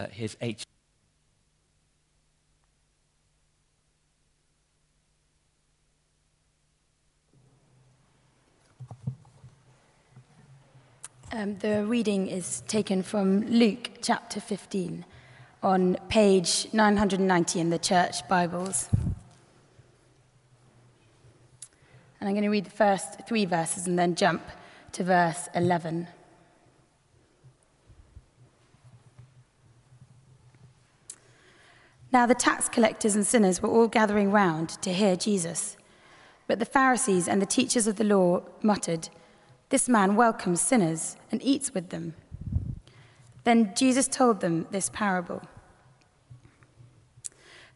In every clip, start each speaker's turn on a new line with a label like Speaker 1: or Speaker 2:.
Speaker 1: uh, his H.
Speaker 2: Um, the reading is taken from Luke chapter 15 on page 990 in the church Bibles. And I'm going to read the first three verses and then jump to verse 11. Now the tax collectors and sinners were all gathering round to hear Jesus. But the Pharisees and the teachers of the law muttered, This man welcomes sinners and eats with them. Then Jesus told them this parable.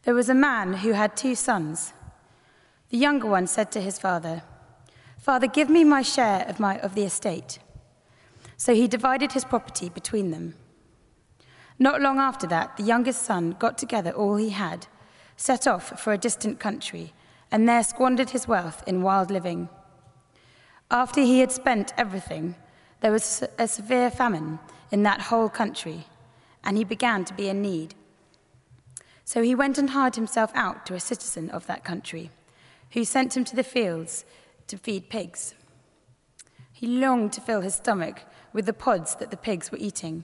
Speaker 2: There was a man who had two sons. The younger one said to his father, Father, give me my share of, my, of the estate. So he divided his property between them. Not long after that, the youngest son got together all he had, set off for a distant country, and there squandered his wealth in wild living. After he had spent everything, there was a severe famine in that whole country, and he began to be in need. So he went and hired himself out to a citizen of that country, who sent him to the fields to feed pigs. He longed to fill his stomach with the pods that the pigs were eating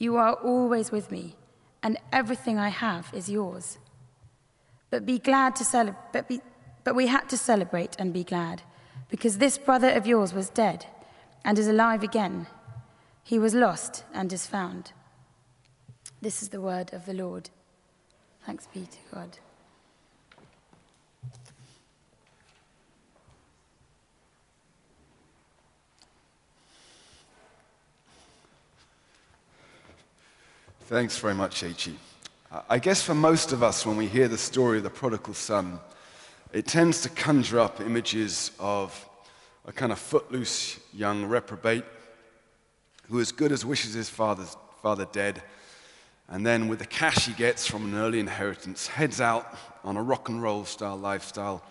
Speaker 2: you are always with me, and everything I have is yours. But be glad to celebrate, but, be, but we had to celebrate and be glad, because this brother of yours was dead and is alive again. He was lost and is found. This is the word of the Lord. Thanks be to God.
Speaker 3: Thanks very much, H.E. I guess for most of us, when we hear the story of the prodigal son, it tends to conjure up images of a kind of footloose young reprobate who, as good as wishes his father's, father dead, and then with the cash he gets from an early inheritance, heads out on a rock and roll style lifestyle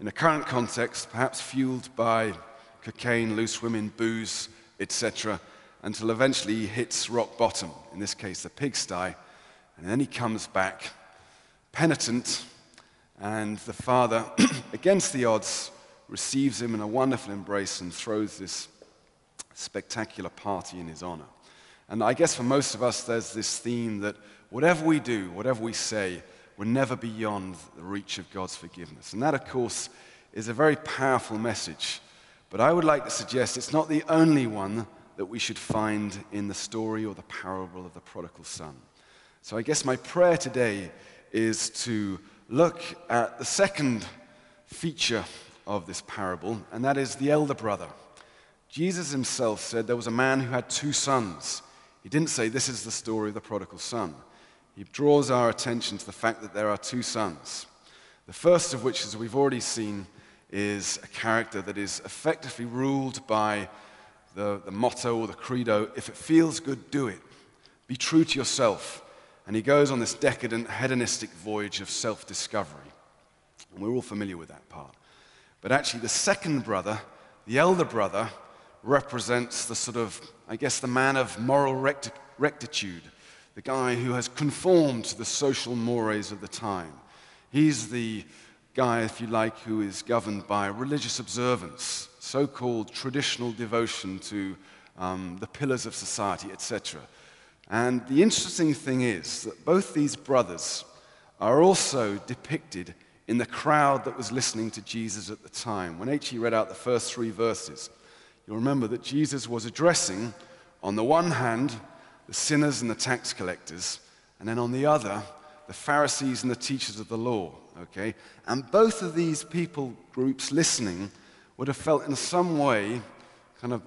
Speaker 3: in a current context, perhaps fueled by cocaine, loose women, booze, etc until eventually he hits rock bottom, in this case, the pigsty. And then he comes back penitent, and the father, against the odds, receives him in a wonderful embrace and throws this spectacular party in his honor. And I guess for most of us, there's this theme that whatever we do, whatever we say, we're never beyond the reach of God's forgiveness. And that, of course, is a very powerful message. But I would like to suggest it's not the only one that we should find in the story or the parable of the prodigal son. So I guess my prayer today is to look at the second feature of this parable, and that is the elder brother. Jesus himself said there was a man who had two sons. He didn't say this is the story of the prodigal son. He draws our attention to the fact that there are two sons. The first of which, as we've already seen, is a character that is effectively ruled by the, the motto or the credo if it feels good, do it. Be true to yourself. And he goes on this decadent, hedonistic voyage of self discovery. And we're all familiar with that part. But actually, the second brother, the elder brother, represents the sort of, I guess, the man of moral recti- rectitude, the guy who has conformed to the social mores of the time. He's the guy, if you like, who is governed by religious observance, so called traditional devotion to um, the pillars of society, etc. And the interesting thing is that both these brothers are also depicted in the crowd that was listening to Jesus at the time. When H.E. read out the first three verses, you'll remember that Jesus was addressing, on the one hand, the sinners and the tax collectors, and then on the other, the Pharisees and the teachers of the law. Okay? And both of these people groups listening would have felt in some way kind of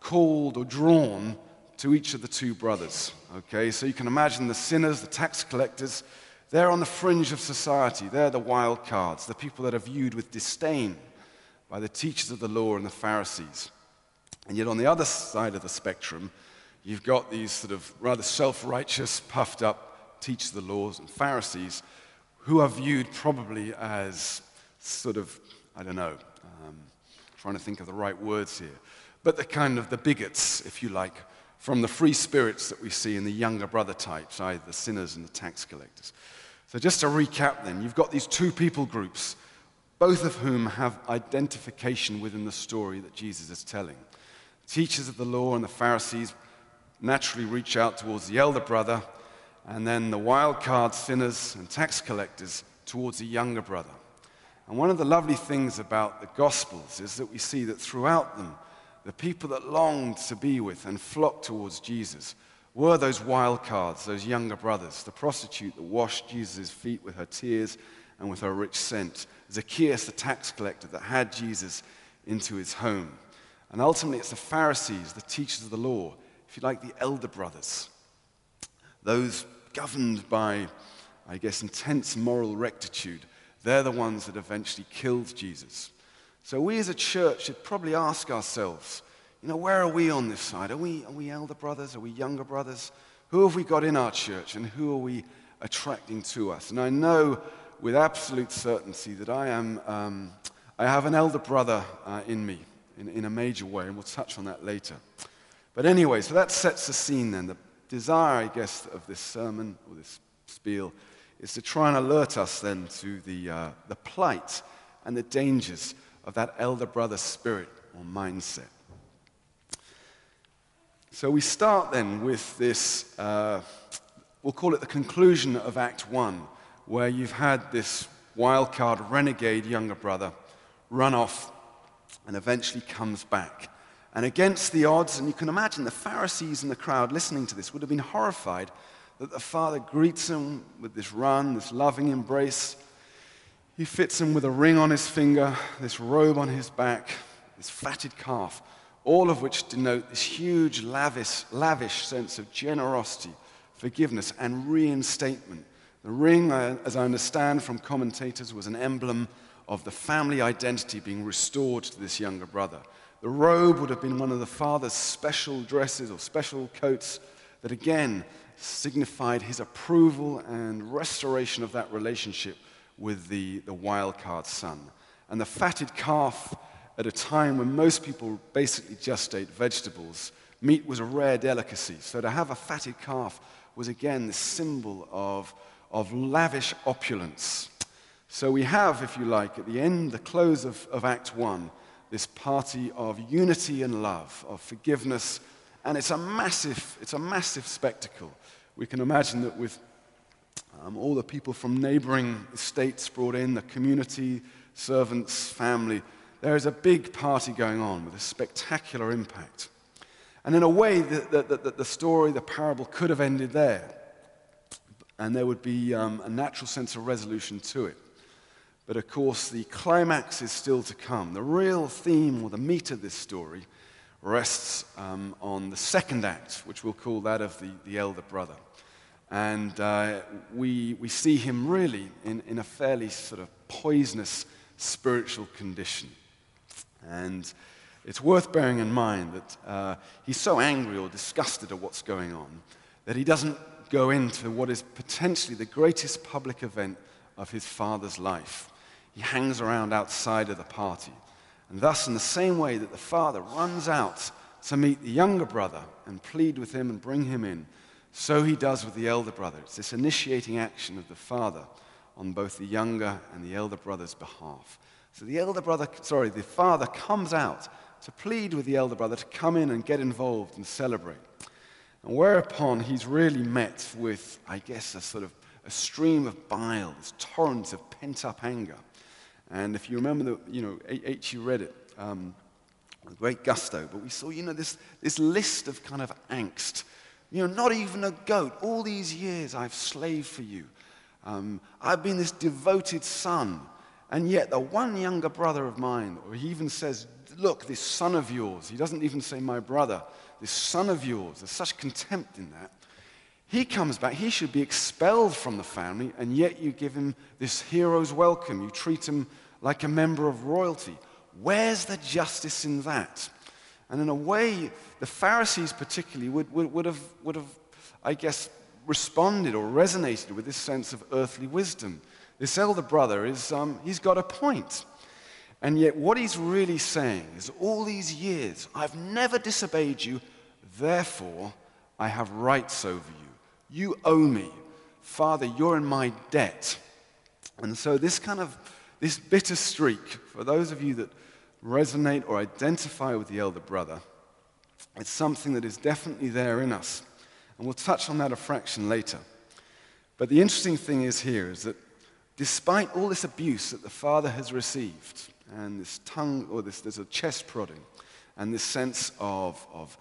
Speaker 3: called or drawn to each of the two brothers. Okay? So you can imagine the sinners, the tax collectors, they're on the fringe of society. They're the wild cards, the people that are viewed with disdain by the teachers of the law and the Pharisees. And yet, on the other side of the spectrum, you've got these sort of rather self righteous, puffed up teachers of the laws and Pharisees who are viewed probably as sort of, I don't know, trying to think of the right words here, but the kind of the bigots, if you like, from the free spirits that we see in the younger brother types, either the sinners and the tax collectors. So, just to recap then, you've got these two people groups, both of whom have identification within the story that Jesus is telling. Teachers of the law and the Pharisees naturally reach out towards the elder brother, and then the wild card sinners and tax collectors towards the younger brother. And one of the lovely things about the Gospels is that we see that throughout them, the people that longed to be with and flocked towards Jesus were those wild cards, those younger brothers, the prostitute that washed Jesus' feet with her tears and with her rich scent, Zacchaeus, the tax collector that had Jesus into his home. And ultimately, it's the Pharisees, the teachers of the law, if you like, the elder brothers, those governed by, I guess, intense moral rectitude. They're the ones that eventually killed Jesus. So we as a church should probably ask ourselves, you know, where are we on this side? Are we, are we elder brothers? Are we younger brothers? Who have we got in our church and who are we attracting to us? And I know with absolute certainty that I am, um, I have an elder brother uh, in me in, in a major way, and we'll touch on that later. But anyway, so that sets the scene then. The desire, I guess, of this sermon or this spiel is to try and alert us then to the, uh, the plight and the dangers of that elder brother spirit or mindset. So we start then with this, uh, we'll call it the conclusion of Act 1, where you've had this wildcard renegade younger brother run off and eventually comes back. And against the odds, and you can imagine the Pharisees in the crowd listening to this would have been horrified that the father greets him with this run, this loving embrace. He fits him with a ring on his finger, this robe on his back, this fatted calf, all of which denote this huge, lavish, lavish sense of generosity, forgiveness, and reinstatement. The ring, as I understand from commentators, was an emblem of the family identity being restored to this younger brother. The robe would have been one of the father's special dresses or special coats that again signified his approval and restoration of that relationship with the, the wild card son. And the fatted calf, at a time when most people basically just ate vegetables, meat was a rare delicacy. So to have a fatted calf was again the symbol of, of lavish opulence. So we have, if you like, at the end, the close of, of Act 1, this party of unity and love, of forgiveness, and it's a massive, it's a massive spectacle. We can imagine that with um, all the people from neighboring states brought in, the community, servants, family, there is a big party going on with a spectacular impact. And in a way, the, the, the, the story, the parable could have ended there. And there would be um, a natural sense of resolution to it. But of course, the climax is still to come. The real theme or the meat of this story rests um, on the second act, which we'll call that of the, the elder brother. And uh, we, we see him really in, in a fairly sort of poisonous spiritual condition. And it's worth bearing in mind that uh, he's so angry or disgusted at what's going on that he doesn't go into what is potentially the greatest public event of his father's life. He hangs around outside of the party. And thus, in the same way that the father runs out to meet the younger brother and plead with him and bring him in, so he does with the elder brother. It's this initiating action of the father on both the younger and the elder brother's behalf. So the elder brother, sorry, the father comes out to plead with the elder brother to come in and get involved and celebrate. And whereupon he's really met with, I guess, a sort of a stream of bile, this torrent of pent up anger. And if you remember, the, you know, H, you read it um, with great gusto, but we saw, you know, this, this list of kind of angst you know, not even a goat. All these years I've slaved for you. Um, I've been this devoted son. And yet, the one younger brother of mine, or he even says, Look, this son of yours, he doesn't even say my brother, this son of yours, there's such contempt in that. He comes back, he should be expelled from the family, and yet you give him this hero's welcome. You treat him like a member of royalty. Where's the justice in that? And in a way, the Pharisees particularly would, would, would, have, would have, I guess, responded or resonated with this sense of earthly wisdom. This elder brother is, um, he's got a point. And yet, what he's really saying is, all these years, I've never disobeyed you, therefore, I have rights over you. You owe me. Father, you're in my debt. And so, this kind of, this bitter streak, for those of you that resonate or identify with the elder brother, it's something that is definitely there in us. And we'll touch on that a fraction later. But the interesting thing is here is that despite all this abuse that the father has received, and this tongue, or this, there's a chest prodding, and this sense of, of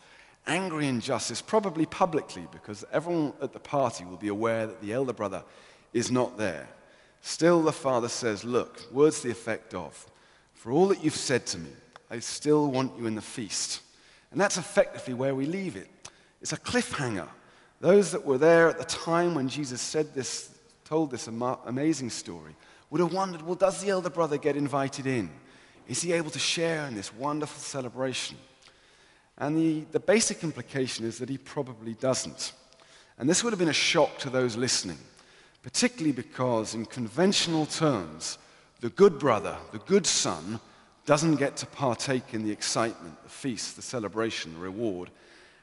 Speaker 3: angry injustice, probably publicly, because everyone at the party will be aware that the elder brother is not there. Still, the father says, Look, words the effect of, for all that you've said to me, I still want you in the feast. And that's effectively where we leave it. It's a cliffhanger. Those that were there at the time when Jesus said this, told this amazing story, would have wondered well, does the elder brother get invited in? Is he able to share in this wonderful celebration? And the, the basic implication is that he probably doesn't. And this would have been a shock to those listening, particularly because, in conventional terms, the good brother, the good son, doesn't get to partake in the excitement, the feast, the celebration, the reward.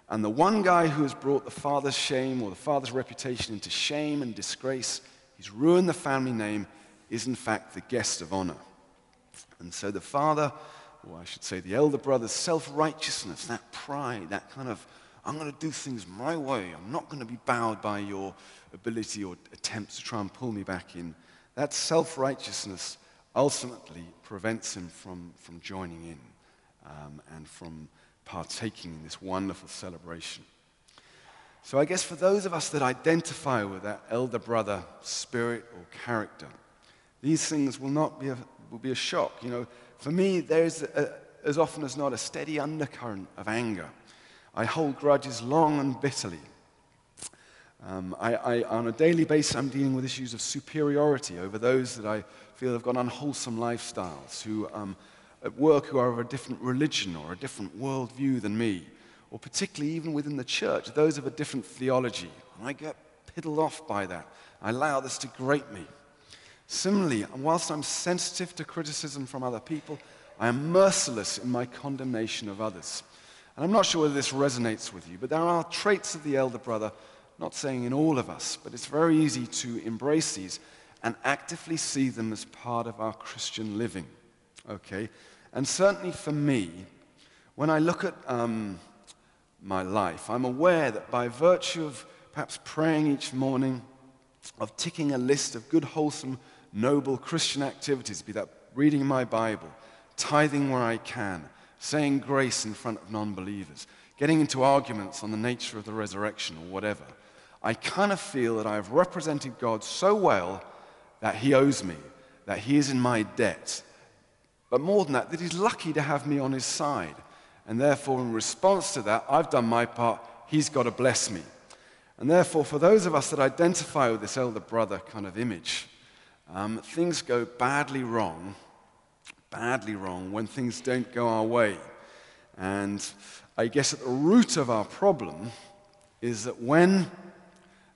Speaker 3: And the one guy who has brought the father's shame or the father's reputation into shame and disgrace, he's ruined the family name, is in fact the guest of honor. And so the father, or I should say the elder brother's self righteousness, that pride, that kind of, I'm going to do things my way, I'm not going to be bowed by your ability or attempts to try and pull me back in, that self righteousness ultimately prevents him from, from joining in um, and from partaking in this wonderful celebration. So, I guess for those of us that identify with that elder brother spirit or character, these things will not be a, will be a shock. You know, for me, there's a, as often as not a steady undercurrent of anger. I hold grudges long and bitterly. Um, I, I, on a daily basis, I'm dealing with issues of superiority over those that I feel have got unwholesome lifestyles, who um, at work who are of a different religion or a different worldview than me, or particularly even within the church, those of a different theology. And I get piddled off by that. I allow this to grate me. Similarly, whilst I'm sensitive to criticism from other people, I am merciless in my condemnation of others. And I'm not sure whether this resonates with you, but there are traits of the elder brother, not saying in all of us, but it's very easy to embrace these and actively see them as part of our Christian living. Okay? And certainly for me, when I look at um, my life, I'm aware that by virtue of perhaps praying each morning, of ticking a list of good, wholesome, noble Christian activities, be that reading my Bible, tithing where I can, saying grace in front of non believers, getting into arguments on the nature of the resurrection or whatever, I kind of feel that I've represented God so well that He owes me, that He is in my debt. But more than that, that He's lucky to have me on His side. And therefore, in response to that, I've done my part, He's got to bless me. And therefore, for those of us that identify with this elder brother kind of image, um, things go badly wrong, badly wrong when things don't go our way. And I guess at the root of our problem is that when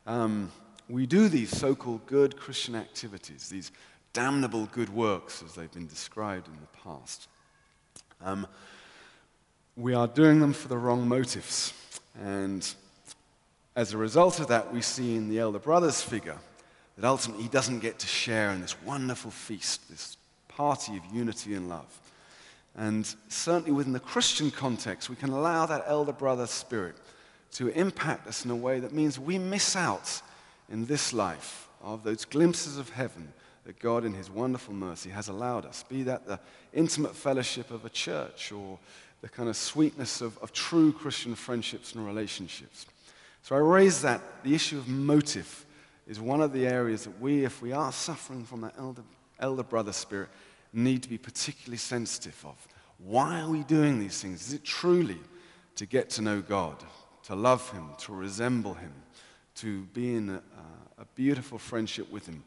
Speaker 3: um, we do these so called good Christian activities, these damnable good works as they've been described in the past, um, we are doing them for the wrong motives. And as a result of that, we see in the elder brother's figure that ultimately he doesn't get to share in this wonderful feast, this party of unity and love. And certainly within the Christian context, we can allow that elder brother spirit to impact us in a way that means we miss out in this life of those glimpses of heaven that God, in His wonderful mercy, has allowed us, be that the intimate fellowship of a church or the kind of sweetness of, of true Christian friendships and relationships. So I raise that the issue of motive is one of the areas that we, if we are suffering from that elder, elder brother spirit, need to be particularly sensitive of. Why are we doing these things? Is it truly to get to know God, to love Him, to resemble Him, to be in a, a beautiful friendship with Him?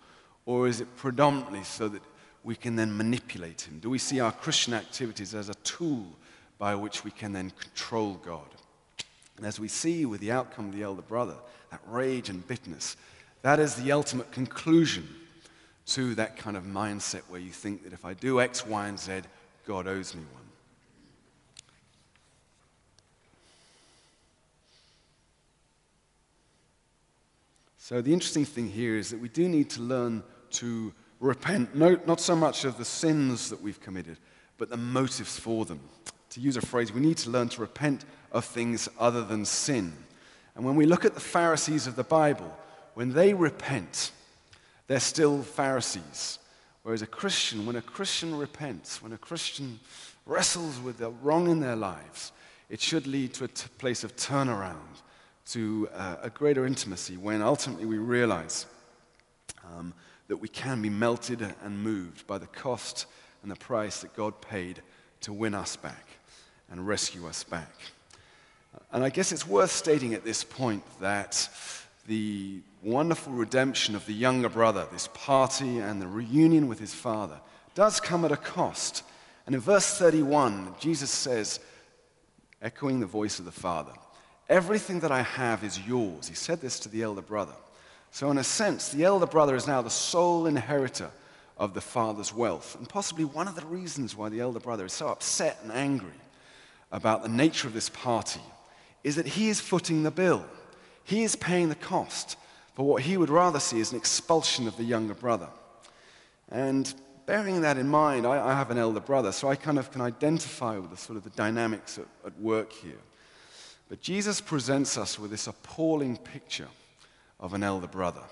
Speaker 3: Or is it predominantly so that we can then manipulate Him? Do we see our Christian activities as a tool by which we can then control God? And as we see with the outcome of the elder brother, that rage and bitterness, that is the ultimate conclusion to that kind of mindset where you think that if I do X, Y, and Z, God owes me one. So, the interesting thing here is that we do need to learn to repent, no, not so much of the sins that we've committed, but the motives for them. To use a phrase, we need to learn to repent of things other than sin. And when we look at the Pharisees of the Bible, when they repent, they're still Pharisees. Whereas a Christian, when a Christian repents, when a Christian wrestles with the wrong in their lives, it should lead to a t- place of turnaround, to uh, a greater intimacy when ultimately we realize um, that we can be melted and moved by the cost and the price that God paid to win us back and rescue us back. And I guess it's worth stating at this point that the wonderful redemption of the younger brother, this party and the reunion with his father, does come at a cost. And in verse 31, Jesus says, echoing the voice of the father, Everything that I have is yours. He said this to the elder brother. So, in a sense, the elder brother is now the sole inheritor of the father's wealth. And possibly one of the reasons why the elder brother is so upset and angry about the nature of this party is that he is footing the bill. He is paying the cost for what he would rather see is an expulsion of the younger brother. And bearing that in mind, I, I have an elder brother, so I kind of can identify with the sort of the dynamics at, at work here. But Jesus presents us with this appalling picture of an elder brother.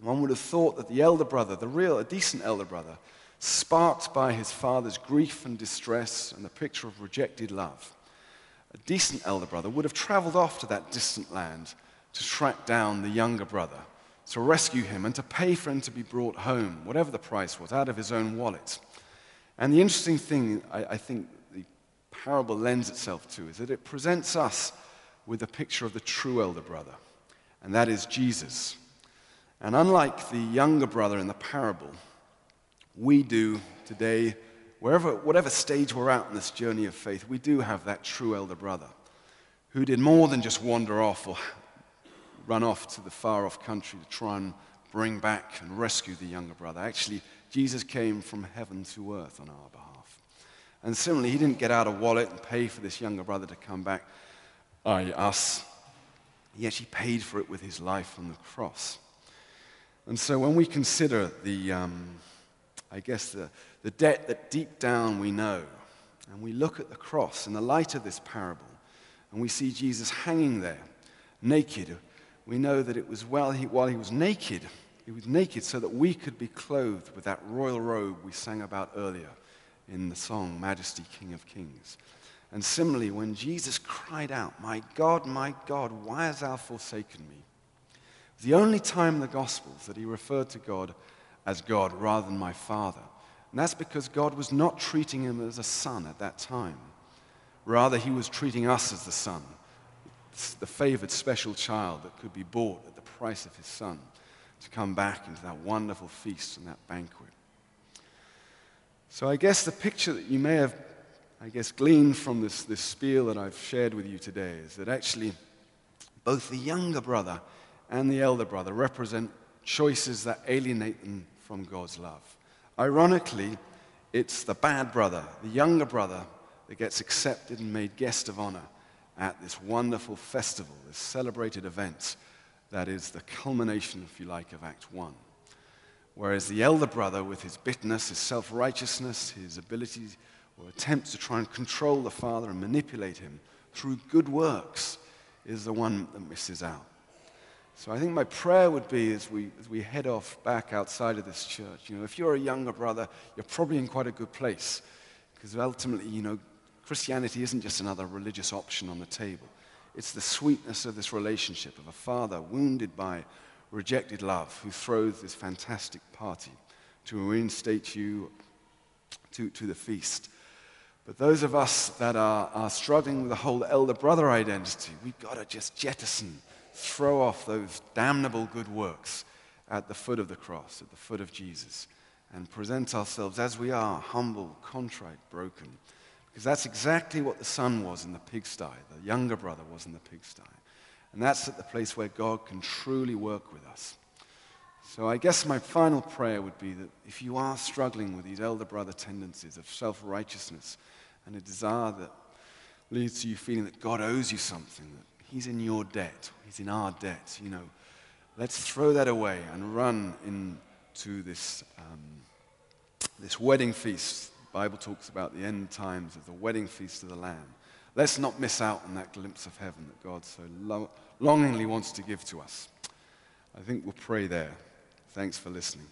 Speaker 3: One would have thought that the elder brother, the real, a decent elder brother, sparked by his father's grief and distress and the picture of rejected love, a decent elder brother would have traveled off to that distant land to track down the younger brother, to rescue him, and to pay for him to be brought home, whatever the price was, out of his own wallet. And the interesting thing I, I think the parable lends itself to is that it presents us with a picture of the true elder brother, and that is Jesus. And unlike the younger brother in the parable, we do today wherever, whatever stage we're at in this journey of faith, we do have that true elder brother who did more than just wander off or run off to the far off country to try and bring back and rescue the younger brother. Actually, Jesus came from heaven to earth on our behalf. And similarly, he didn't get out a wallet and pay for this younger brother to come back, I, us. He actually paid for it with his life on the cross. And so when we consider the, um, I guess, the, the debt that deep down we know. And we look at the cross in the light of this parable, and we see Jesus hanging there, naked. We know that it was while he, while he was naked, he was naked so that we could be clothed with that royal robe we sang about earlier in the song Majesty, King of Kings. And similarly, when Jesus cried out, My God, my God, why hast thou forsaken me? The only time in the Gospels that he referred to God as God rather than my Father. And that's because God was not treating him as a son at that time. Rather, he was treating us as the son, the favored special child that could be bought at the price of his son to come back into that wonderful feast and that banquet. So I guess the picture that you may have, I guess, gleaned from this, this spiel that I've shared with you today is that actually both the younger brother and the elder brother represent choices that alienate them from God's love. Ironically, it's the bad brother, the younger brother, that gets accepted and made guest of honor at this wonderful festival, this celebrated event that is the culmination, if you like, of Act 1. Whereas the elder brother, with his bitterness, his self righteousness, his ability or attempts to try and control the father and manipulate him through good works, is the one that misses out. So I think my prayer would be as we, as we head off back outside of this church, you know, if you're a younger brother, you're probably in quite a good place. Because ultimately, you know, Christianity isn't just another religious option on the table. It's the sweetness of this relationship of a father wounded by rejected love who throws this fantastic party to reinstate you to, to the feast. But those of us that are, are struggling with the whole elder brother identity, we've got to just jettison, throw off those damnable good works at the foot of the cross, at the foot of Jesus, and present ourselves as we are, humble, contrite, broken. Because that's exactly what the son was in the pigsty, the younger brother was in the pigsty. And that's at the place where God can truly work with us. So I guess my final prayer would be that if you are struggling with these elder brother tendencies of self righteousness and a desire that leads to you feeling that God owes you something, that He's in your debt, He's in our debt, you know, let's throw that away and run into this, um, this wedding feast. Bible talks about the end times of the wedding feast of the Lamb. Let's not miss out on that glimpse of heaven that God so lo- longingly wants to give to us. I think we'll pray there. Thanks for listening.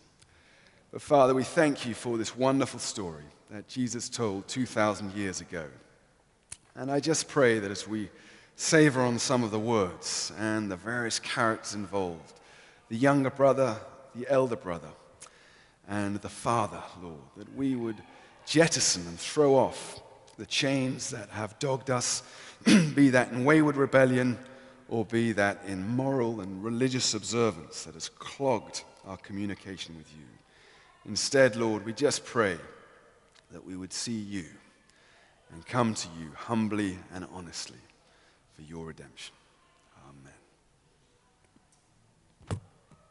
Speaker 3: But Father, we thank you for this wonderful story that Jesus told 2,000 years ago. And I just pray that as we savor on some of the words and the various characters involved, the younger brother, the elder brother, and the father, Lord, that we would jettison and throw off the chains that have dogged us, be that in wayward rebellion or be that in moral and religious observance that has clogged our communication with you. Instead, Lord, we just pray that we would see you and come to you humbly and honestly for your redemption.